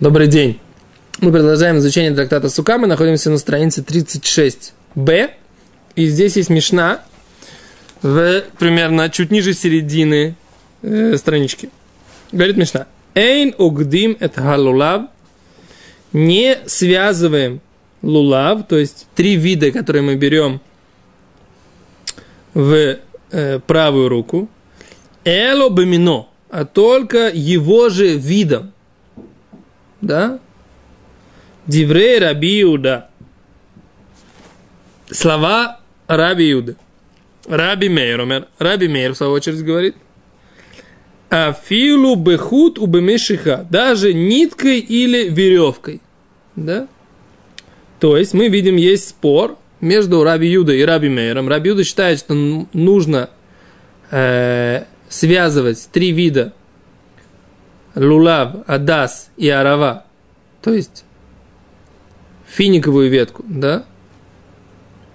Добрый день. Мы продолжаем изучение трактата Сука. Мы находимся на странице 36б. И здесь есть Мишна в примерно чуть ниже середины э, странички. Говорит Мишна. Эйн угдим это галулав. Не связываем лулав, то есть три вида, которые мы берем в э, правую руку. Эло бемино, а только его же видом да? Диврей Раби Иуда. Слова Раби Иуда. Раби Мейр, умер. Раби Мейр, в свою очередь, говорит. Афилу бехут убемешиха. Даже ниткой или веревкой. Да? То есть мы видим, есть спор между Раби Юда и Раби Мейром. Раби Юда считает, что нужно э, связывать три вида лулав, адас и арава, то есть финиковую ветку, да,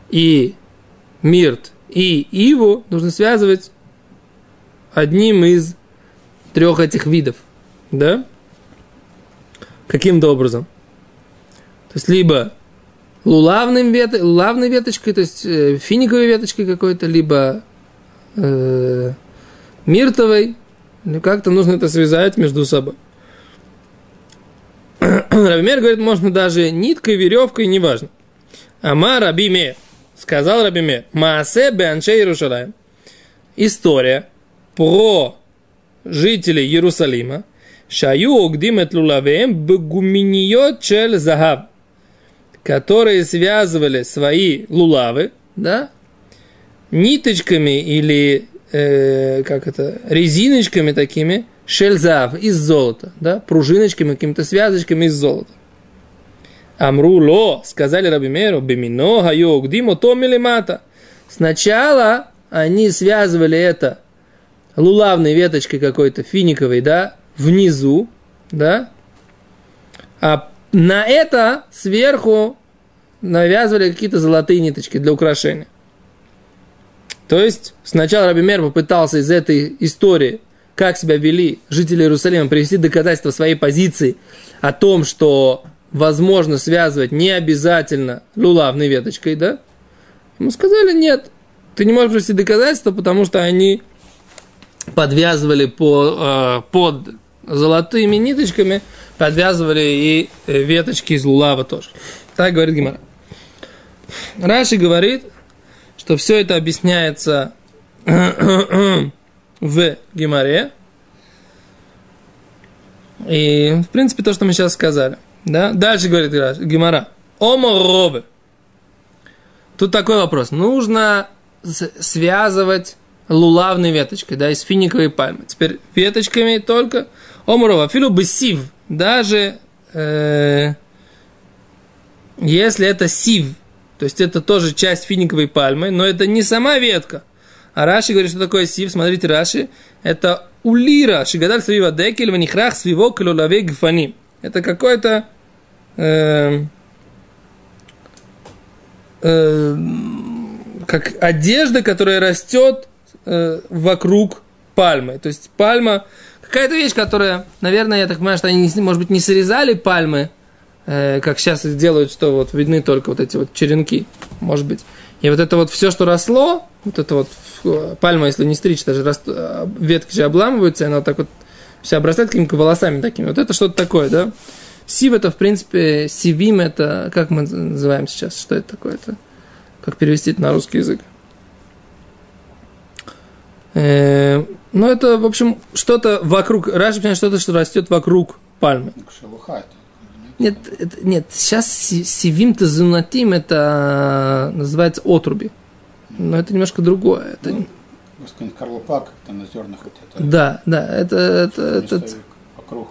и мирт, и иву нужно связывать одним из трех этих видов, да, каким-то образом. То есть, либо лулавным вет... лулавной веточкой, то есть э, финиковой веточкой какой-то, либо э, миртовой, ну, как-то нужно это связать между собой. Рабимер говорит, можно даже ниткой, веревкой, неважно. Ама Рабиме, сказал Рабиме, Маасе Беанче Иерушалаем. История про жителей Иерусалима, Шаю Огдимет Лулавеем Бегуминиот Чел Захаб, которые связывали свои лулавы, да, ниточками или э, как это, резиночками такими, шельзав из золота, да, пружиночками, какими-то связочками из золота. Амру ло, сказали Рабимеру, бемино гайог димо то милимата. Сначала они связывали это лулавной веточкой какой-то, финиковой, да, внизу, да, а на это сверху навязывали какие-то золотые ниточки для украшения. То есть сначала Раби Мер попытался из этой истории, как себя вели жители Иерусалима, привести доказательства своей позиции о том, что возможно связывать не обязательно лулавной веточкой, да? Ему сказали, нет, ты не можешь привести доказательства, потому что они подвязывали по, э, под золотыми ниточками, подвязывали и э, веточки из лулава тоже. Так говорит Гимара. Раши говорит, что все это объясняется в Геморе. И, в принципе, то, что мы сейчас сказали. Да? Дальше говорит Гемора. Оморобы. Тут такой вопрос. Нужно связывать лулавной веточкой, да, из финиковой пальмы. Теперь веточками только омурова. Филу бы сив. Даже э, если это сив, то есть это тоже часть финиковой пальмы, но это не сама ветка. А Раши говорит, что такое сив. Смотрите, Раши. Это улира. Шигадаль свива декель ванихрах свиво калулаве гфани. Это какой-то э, э, как одежда, которая растет э, вокруг пальмы. То есть пальма какая-то вещь, которая, наверное, я так понимаю, что они, может быть, не срезали пальмы, как сейчас делают, что вот видны только вот эти вот черенки, может быть. И вот это вот все, что росло, вот это вот пальма, если не стричь, даже раст, э, ветки же обламываются, она вот так вот вся обрастает какими-то волосами такими. Вот это что-то такое, да? Сив это, в принципе, сивим это, как мы называем сейчас, что это такое? Это, как перевести это на русский язык? Э, ну, это, в общем, что-то вокруг, раньше, что-то, что растет вокруг пальмы. Шелуха это. Нет, это, нет, сейчас сивим тазунатим это называется отруби. Но это немножко другое. Это... Ну, Карлопак, это на зернах вот это. Да, да, это, это, это... Вокруг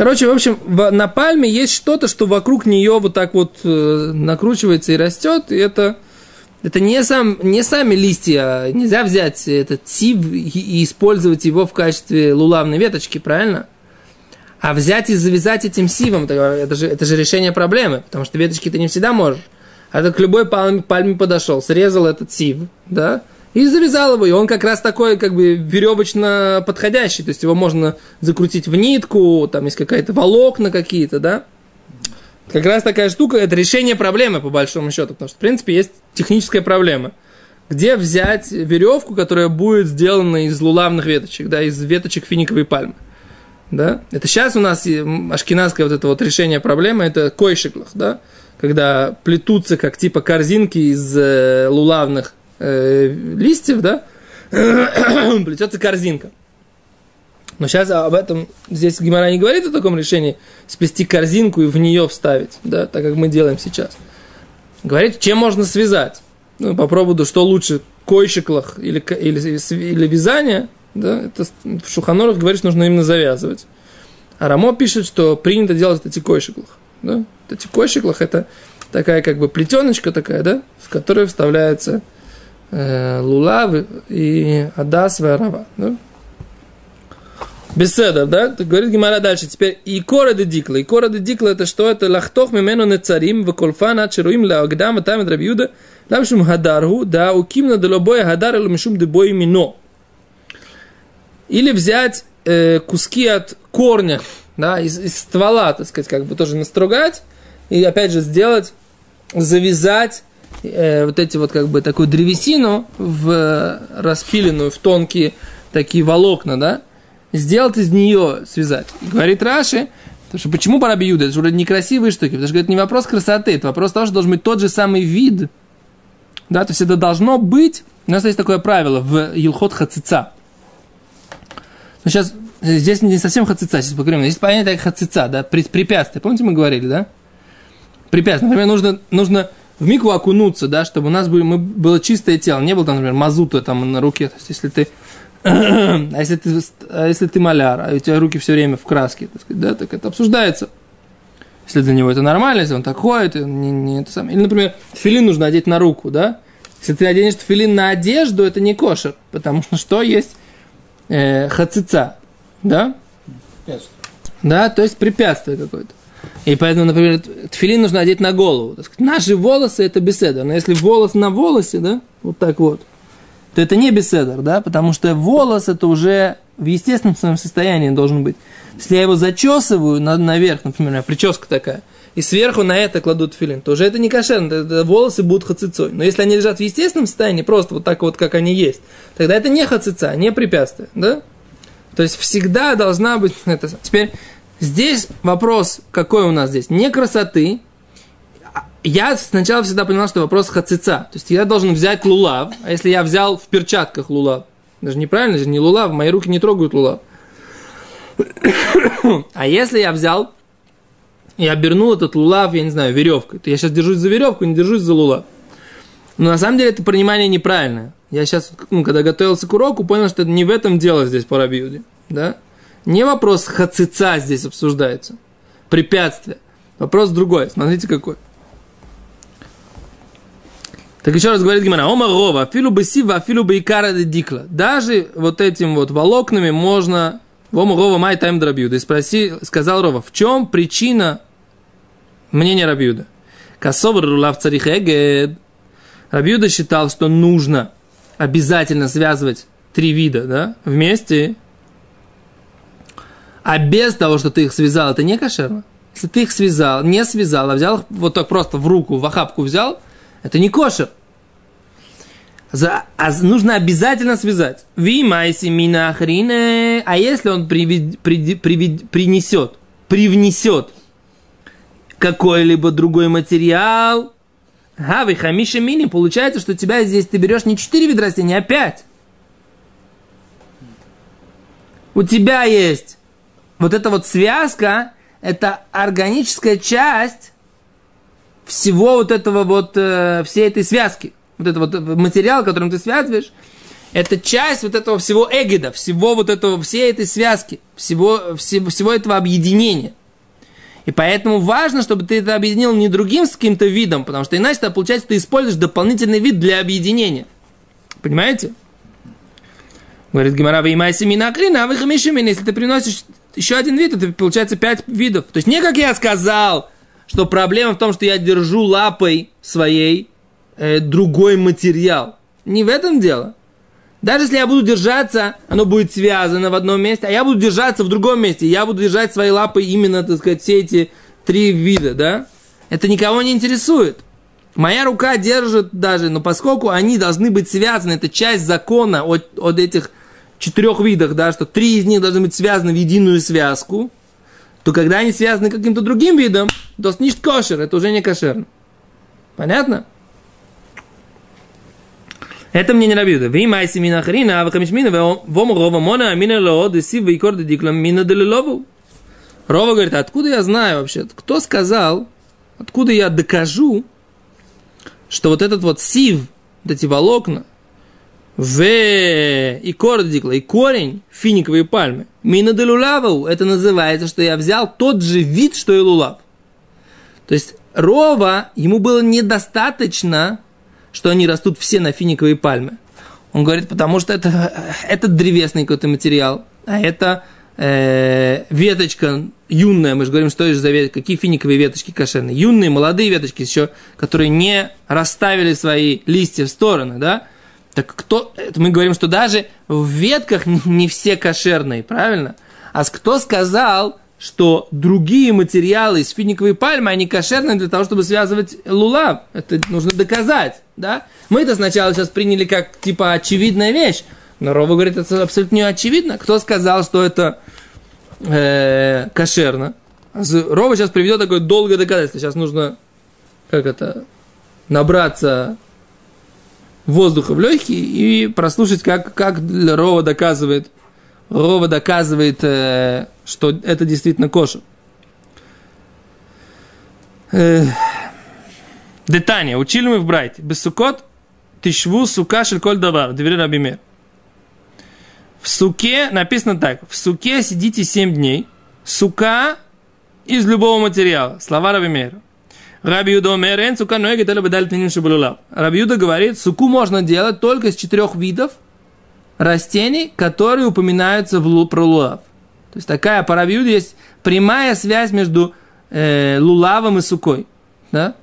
Короче, в общем, в, на пальме есть что-то, что вокруг нее вот так вот э, накручивается и растет, и это, это не, сам, не сами листья. Нельзя взять этот сив и, и использовать его в качестве лулавной веточки, правильно? А взять и завязать этим сивом, это же, это же решение проблемы, потому что веточки ты не всегда можешь. А так к любой пальме, пальме подошел, срезал этот сив, да, И завязал его, и он как раз такой, как бы, веревочно подходящий, то есть его можно закрутить в нитку, там есть какая-то волокна какие-то, да. Как раз такая штука, это решение проблемы, по большому счету, потому что, в принципе, есть техническая проблема. Где взять веревку, которая будет сделана из лулавных веточек, да, из веточек финиковой пальмы. Да? Это сейчас у нас ашкенадское вот это вот решение проблемы, это койшиклах, да, когда плетутся как типа корзинки из э, лулавных э, листьев, да, плетется корзинка. Но сейчас об этом здесь Гимара не говорит о таком решении сплести корзинку и в нее вставить, да, так как мы делаем сейчас. Говорит, чем можно связать. Ну, по поводу, что лучше, койщиклах или, или, или вязание, да, это в Шуханорах говорит, что нужно именно завязывать. А Рамо пишет, что принято делать это тикойщиклах. Да? Это тикойщиклах это такая как бы плетеночка такая, да, в которую вставляется э, лулав и адас и арава. Да? Беседа, да? Так говорит Гимара дальше. Теперь и кора де дикла. И кора де дикла это что? Это лахтох мимену не царим в колфана чаруим ла агдам и там драбиуда лам хадаргу да укимна делобоя хадар или мишум дебой мино. Или взять э, куски от корня, да, из, из ствола, так сказать, как бы тоже настругать и опять же сделать, завязать э, вот эти вот как бы такую древесину в распиленную в тонкие такие волокна, да, сделать из нее, связать. И говорит Раши, потому что почему Параби Юда? Это же вроде некрасивые штуки. Потому что это не вопрос красоты, это вопрос того, что должен быть тот же самый вид. Да, то есть это должно быть, у нас есть такое правило в Илхот Хацица. Но сейчас, здесь не совсем хацица, сейчас поговорим. Есть понятие как хацица, да, препятствие. Помните, мы говорили, да? Препятствие. Например, нужно, нужно в микву окунуться, да, чтобы у нас были, мы, было чистое тело, не было там, например, мазута там на руке. То есть, если ты а если ты, а если ты маляр, а у тебя руки все время в краске, так сказать, да, так это обсуждается. Если для него это нормально, если он так ходит, не, не это самое. Или, например, филин нужно одеть на руку, да? Если ты оденешь филин на одежду, это не кошер, потому что что есть э, хацица, да? Да, то есть препятствие какое-то. И поэтому, например, тфилин нужно одеть на голову. Сказать, наши волосы это беседа. Но если волос на волосе, да, вот так вот, то это не беседер, да, потому что волос это уже в естественном своем состоянии должен быть. Если я его зачесываю на, наверх, например, прическа такая, и сверху на это кладут филин, то уже это не кошерно, это волосы будут хацицой. Но если они лежат в естественном состоянии, просто вот так вот, как они есть, тогда это не хацица, не препятствие, да? То есть всегда должна быть это. Теперь здесь вопрос, какой у нас здесь? Не красоты, я сначала всегда понимал, что вопрос хацица. То есть я должен взять лулав, а если я взял в перчатках лулав, даже неправильно же, не лулав, мои руки не трогают лулав. А если я взял и обернул этот лулав, я не знаю, веревкой, то я сейчас держусь за веревку, не держусь за лулав. Но на самом деле это понимание неправильное. Я сейчас, ну, когда готовился к уроку, понял, что это не в этом дело здесь по Рабиуде. Да? Не вопрос хацица здесь обсуждается. Препятствие. Вопрос другой. Смотрите какой. Так еще раз говорит Гимара, Ома Рова, филу бы сива, филу бы икара дикла. Даже вот этим вот волокнами можно, Ома Рова май тайм драбьюда. И спроси, сказал Рова, в чем причина мнения Рабьюда? Косовр рулав царихегед. Рабьюда считал, что нужно обязательно связывать три вида, да, вместе. А без того, что ты их связал, это не кошерно. Если ты их связал, не связал, а взял их вот так просто в руку, в охапку взял – это не кошер. За, а нужно обязательно связать. Вимайси минахрине. А если он привед, привед, привед, принесет, привнесет какой-либо другой материал, Гавы хамиша мини, получается, что тебя здесь ты берешь не 4 вида растений, а 5. У тебя есть вот эта вот связка, это органическая часть всего вот этого вот, э, всей этой связки, вот это вот материал, которым ты связываешь, это часть вот этого всего эгида, всего вот этого, всей этой связки, всего, всего, всего этого объединения. И поэтому важно, чтобы ты это объединил не другим с каким-то видом, потому что иначе это получается, ты используешь дополнительный вид для объединения. Понимаете? Говорит Гимара, вы имай семена клина, а вы Если ты приносишь еще один вид, это получается пять видов. То есть не как я сказал, что проблема в том, что я держу лапой своей э, другой материал. Не в этом дело. Даже если я буду держаться, оно будет связано в одном месте, а я буду держаться в другом месте. Я буду держать свои лапы именно, так сказать, все эти три вида, да? Это никого не интересует. Моя рука держит даже, но поскольку они должны быть связаны, это часть закона от, от этих четырех видах, да, что три из них должны быть связаны в единую связку, то когда они связаны каким-то другим видом, то снишь кошер, это уже не кошерно. Понятно? Это мне не рабиуда. Вы майси мина хрина, а вы камишмина, вому рова мона, амина лоо, деси, вы корды диклам, мина делилову. Рова говорит, откуда я знаю вообще? Кто сказал, откуда я докажу, что вот этот вот сив, вот эти волокна, в и кордикла, и корень финиковой пальмы, мина де лулаву, это называется, что я взял тот же вид, что и лулав. То есть Рова, ему было недостаточно, что они растут все на финиковой пальме. Он говорит, потому что это, это древесный какой-то материал, а это э, веточка юная, мы же говорим, что это за веточки, какие финиковые веточки кошерные. Юные, молодые веточки еще, которые не расставили свои листья в стороны, да? Так кто, это мы говорим, что даже в ветках не все кошерные, правильно? А кто сказал, что другие материалы из финиковой пальмы, они кошерные для того, чтобы связывать лулав? Это нужно доказать, да? Мы это сначала сейчас приняли как, типа, очевидная вещь, но Рова говорит, это абсолютно не очевидно. Кто сказал, что это э, кошерно? Рова сейчас приведет такое долгое доказательство. Сейчас нужно, как это, набраться воздуха в легкие и прослушать, как, как Рова доказывает, Рова доказывает, э, что это действительно кошер. Э, Детания. Учили мы в Брайте. Бесукот тишву сука шельколь давар. Двери рабимер. В суке написано так. В суке сидите 7 дней. Сука из любого материала. Слова Рабимера. Раби Юда умерен, сука ноги тела бедаль тенин шабулулав. Раби Юда говорит, суку можно делать только из четырех видов растений, которые упоминаются в про лулав. То есть такая по Раби Юде есть прямая связь между э, лулавом и сукой. Да?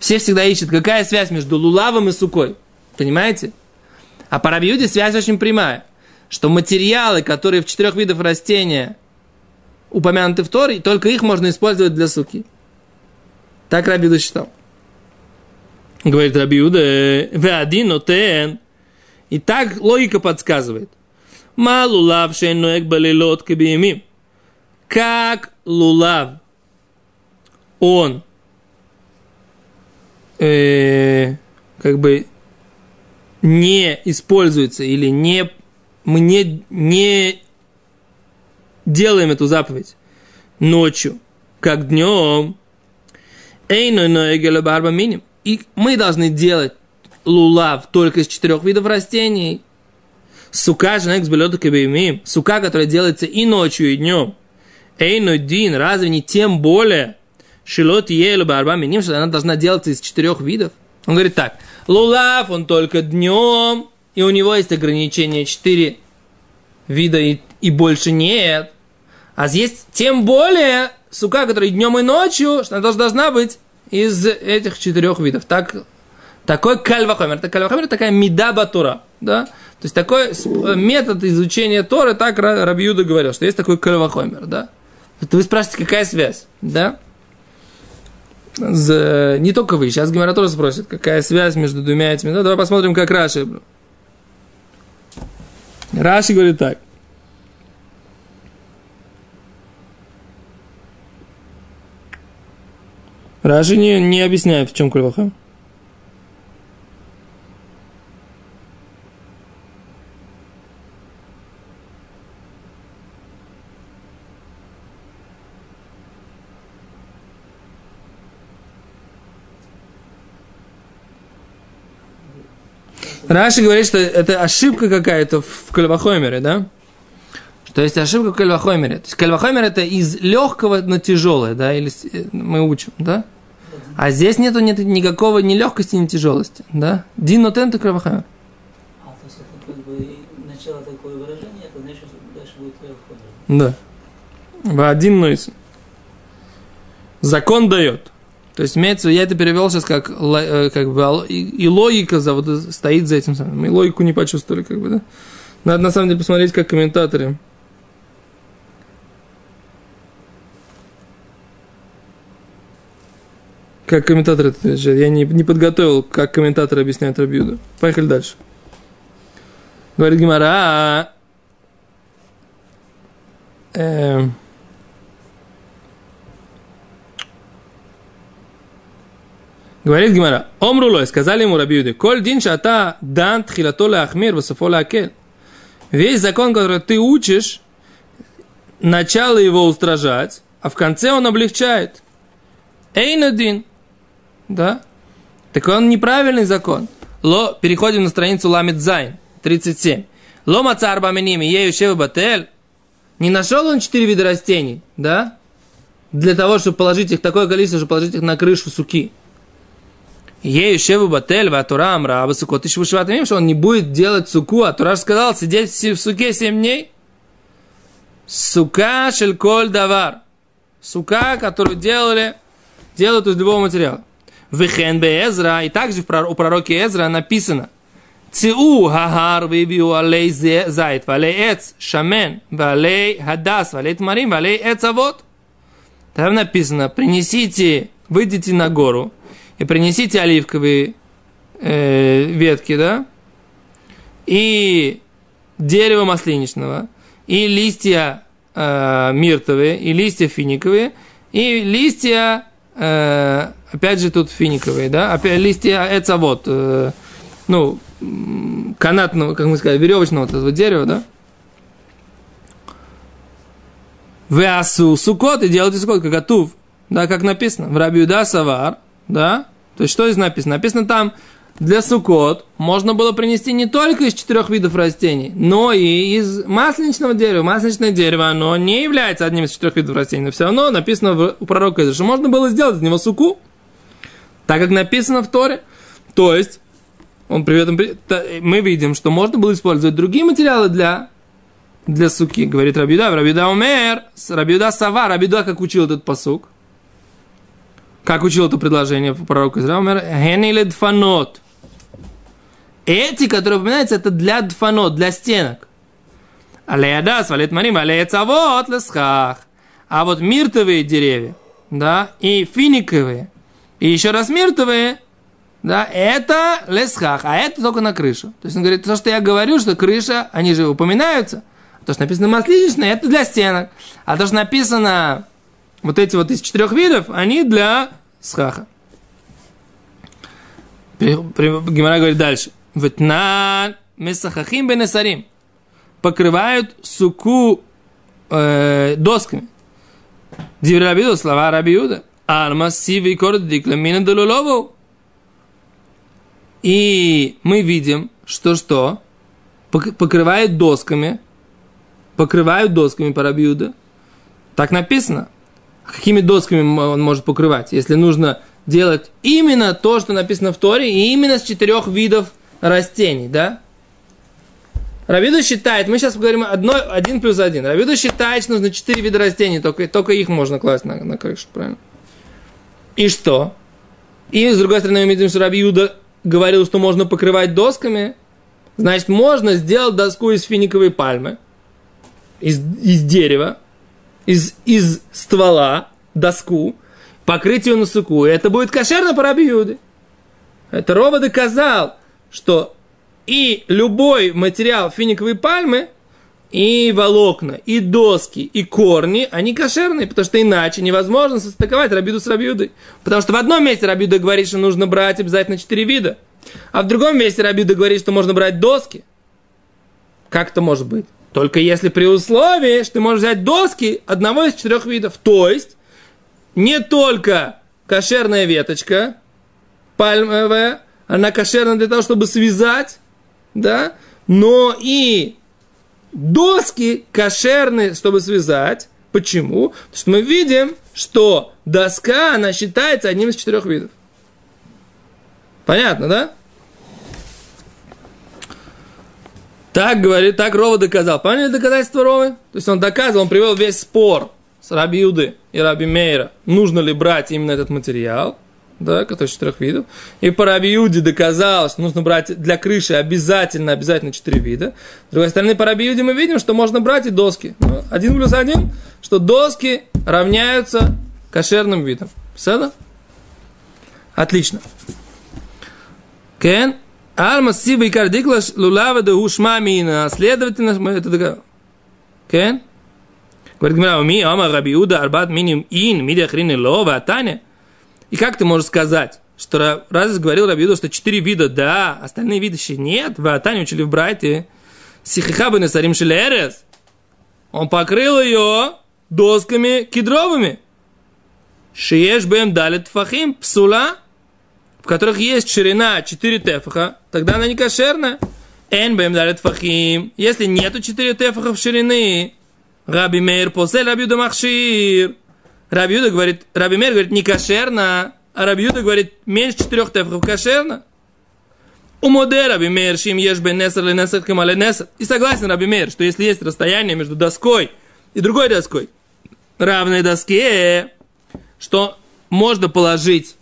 Все всегда ищут, какая связь между лулавом и сукой. Понимаете? А по Раби Юде связь очень прямая. Что материалы, которые в четырех видах растения упомянуты в Торе, только их можно использовать для суки. Так Рабиуда считал. Говорит Рабиуда, «Веадин нотен». И так логика подсказывает. Ма лулав шейнуэк балилот кабиемим. Как лулав, он э, как бы не используется или не мы не, не делаем эту заповедь ночью, как днем, миним. И мы должны делать лулав только из четырех видов растений. Сука же кабимим. Сука, которая делается и ночью, и днем. Эйно дин, разве не тем более, шилот елу барба миним, что она должна делаться из четырех видов? Он говорит так, лулав, он только днем, и у него есть ограничение четыре вида, и, и больше нет. А здесь тем более сука, которая днем и ночью, что она должна быть из этих четырех видов. Так, такой кальвахомер. Это кальвахомер такая медаба Тора. Да? То есть такой метод изучения Торы, так Рабиуда говорил, что есть такой кальвахомер. Да? Вы спрашиваете, какая связь? Да? Не только вы, сейчас Гимара тоже спросит, какая связь между двумя этими. Ну, давай посмотрим, как Раши. Раши говорит так. Раши не, не объясняет, в чем кульваха. Раши говорит, что это ошибка какая-то в Кальвахоймере, да? То есть ошибка в кальвахоймере. То есть кальвахоймер это из легкого на тяжелое, да, или э, мы учим, да? А здесь нету, нет никакого ни легкости, ни тяжелости, да? Дин нотен кальвахоймер. А, то есть это как бы начало такое выражение, это значит, что дальше будет кальвахоймер. Да. В один нойс. Закон дает. То есть, имеется, я это перевел сейчас как, э, как бы, ал- и, логика за, вот, стоит за этим самым. Мы логику не почувствовали, как бы, да? Надо, на самом деле, посмотреть, как комментаторы. Как комментаторы это отвечают. Я не, не подготовил, как комментаторы объясняют Рабиуду. Поехали дальше. Говорит Гимара. Эм, Говорит Гимара, Омрулой, сказали ему Рабиуды, Коль дин шата дан тхилато ахмир, васофо акель. Весь закон, который ты учишь, начало его устражать, а в конце он облегчает. Эйнадин. Да? Так он неправильный закон. Ло, переходим на страницу Ламит Зайн, 37. Ло мацар баминими, ею шева батель. Не нашел он четыре вида растений, да? Для того, чтобы положить их, такое количество, чтобы положить их на крышу суки. Ею шеву батель, ва тура амра, а суко, ты что он не будет делать суку, а Тура сказал сидеть в суке семь дней. Сука шельколь давар. Сука, которую делали, делают из любого материала. Вехен бе Эзра, и также в у пророка Эзра написано, Циу хагар вибиу алей зайт, валей эц шамен, валей хадас, валей тмарим, валей эц авот. Там написано, принесите, выйдите на гору и принесите оливковые э, ветки, да, и дерево маслиничного, и листья э, миртовые, и листья финиковые, и листья, э, опять же тут финиковые, да, опять листья эцавод, э, ну, канатного, как мы сказали, веревочного вот этого дерева, да. Веасу сукот и делайте сукот, как атув, да, как написано, в Рабиуда Савар, да, то есть что здесь написано? Написано там, для сукот можно было принести не только из четырех видов растений, но и из масленичного дерева. Масленичное дерево, оно не является одним из четырех видов растений, но все равно написано в- у пророка, что можно было сделать из него суку, так как написано в Торе. То есть, он при этом, мы видим, что можно было использовать другие материалы для, для суки, говорит Рабиуда. Рабиуда умер, Рабиуда сава, Рабиуда как учил этот посук. Как учил это предложение пророк Израиля, Хениле дфанот. Эти, которые упоминаются, это для дфанот, для стенок. Алеядас, валет марим, алеяцавот, лесхах. А вот миртовые деревья, да, и финиковые, и еще раз миртовые, да, это лесхах, а это только на крышу. То есть он говорит, то, что я говорю, что крыша, они же упоминаются. То, что написано масличное, это для стенок. А то, что написано вот эти вот из четырех видов, они для схаха. Гимара говорит дальше. Ветнан месахахим бенесарим. Покрывают суку э, досками. Рабиуда, слова Рабиуда. Арма сивый корд дикламина долулову. И мы видим, что что? Пок- Покрывают досками. Покрывают досками по Рабиуда. Так написано. Какими досками он может покрывать, если нужно делать именно то, что написано в Торе, и именно с четырех видов растений, да? Рабиду считает, мы сейчас говорим одно, один плюс один. Рабиду считает, что нужно четыре вида растений, только, только их можно класть на, на крышу, правильно? И что? И с другой стороны, мы видим, что Раби Юда говорил, что можно покрывать досками. Значит, можно сделать доску из финиковой пальмы, из, из дерева, из, из ствола, доску, покрыть ее на суку. И это будет кошерно по Раби Юде. Это Рова доказал, что и любой материал финиковой пальмы, и волокна, и доски, и корни, они кошерные, потому что иначе невозможно состыковать Рабиду с Рабиудой. Потому что в одном месте Рабиуда говорит, что нужно брать обязательно четыре вида, а в другом месте Рабиуда говорит, что можно брать доски. Как это может быть? Только если при условии, что ты можешь взять доски одного из четырех видов. То есть, не только кошерная веточка, пальмовая, она кошерна для того, чтобы связать, да, но и доски кошерны, чтобы связать. Почему? Потому что мы видим, что доска, она считается одним из четырех видов. Понятно, да? Так говорит, так Рова доказал. Поняли доказательство Ровы? То есть он доказывал, он привел весь спор с Раби Юды и Раби Мейра, нужно ли брать именно этот материал. да, который из четырех видов. И по Рабиуде доказал, что нужно брать для крыши обязательно, обязательно четыре вида. С другой стороны, по Рабиуде мы видим, что можно брать и доски. Ну, Один плюс один, что доски равняются кошерным видам. Все Отлично. Кен. Алма сиба и кардиклаш лулава да ушма мина. Следовательно, мы это доказали. Кен. Говорит Гмара, ми, ама Рабиуда, арбат миним ин, миди ахрины лова, атаня. И как ты можешь сказать, что раз говорил Рабиуда, что четыре вида, да, остальные виды еще нет, в Атане учили в Брайте, Сихихабы Насарим Шелерес, он покрыл ее досками кедровыми. Шиеш бэм далит фахим псула, в которых есть ширина 4 тефаха, тогда она не кошерная. Эн бэм далит фахим. Если нету 4 тефахов ширины, Раби Мейр посель Раби Махшир. Раби Юда говорит, Раби Мейр говорит, не кошерно, а Раби Юда говорит, меньше четырех тефахов кошерно. У моде Раби Мейр, шим ешь бен несер ли несер камале несер. И согласен Раби Мейр, что если есть расстояние между доской и другой доской, равной доске, что можно положить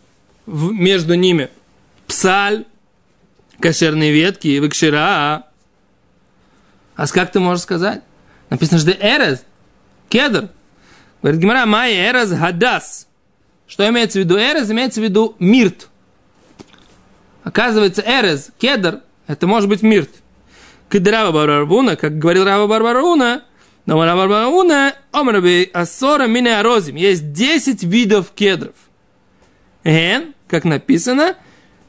между ними псаль, кошерные ветки и выкшира. А как ты можешь сказать? Написано, что эрез, кедр. Говорит Гимара, май эрез хадас. Что имеется в виду эрез? Имеется в виду мирт. Оказывается, эрез, кедр, это может быть мирт. Кедрава Барбаруна, как говорил Рава Барбаруна, но Рава Барбаруна, омраби асора мине арозим. Есть 10 видов кедров. Эн, как написано,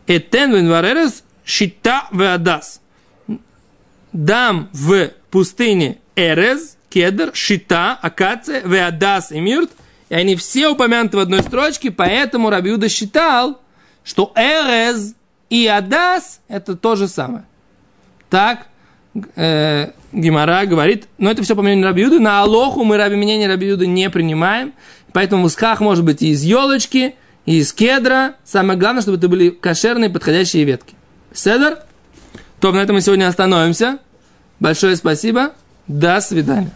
этен венваререс шита веадас. Дам в пустыне эрез, кедр, шита, акация, веадас и мирт. И они все упомянуты в одной строчке, поэтому Рабиуда считал, что эрез и адас это то же самое. Так э, Гимара говорит, но это все по мнению Рабиуды, на Алоху мы раби мнение Рабиуды не принимаем, поэтому мусках может быть и из елочки, и из кедра. Самое главное, чтобы это были кошерные подходящие ветки. Седер? То на этом мы сегодня остановимся. Большое спасибо. До свидания.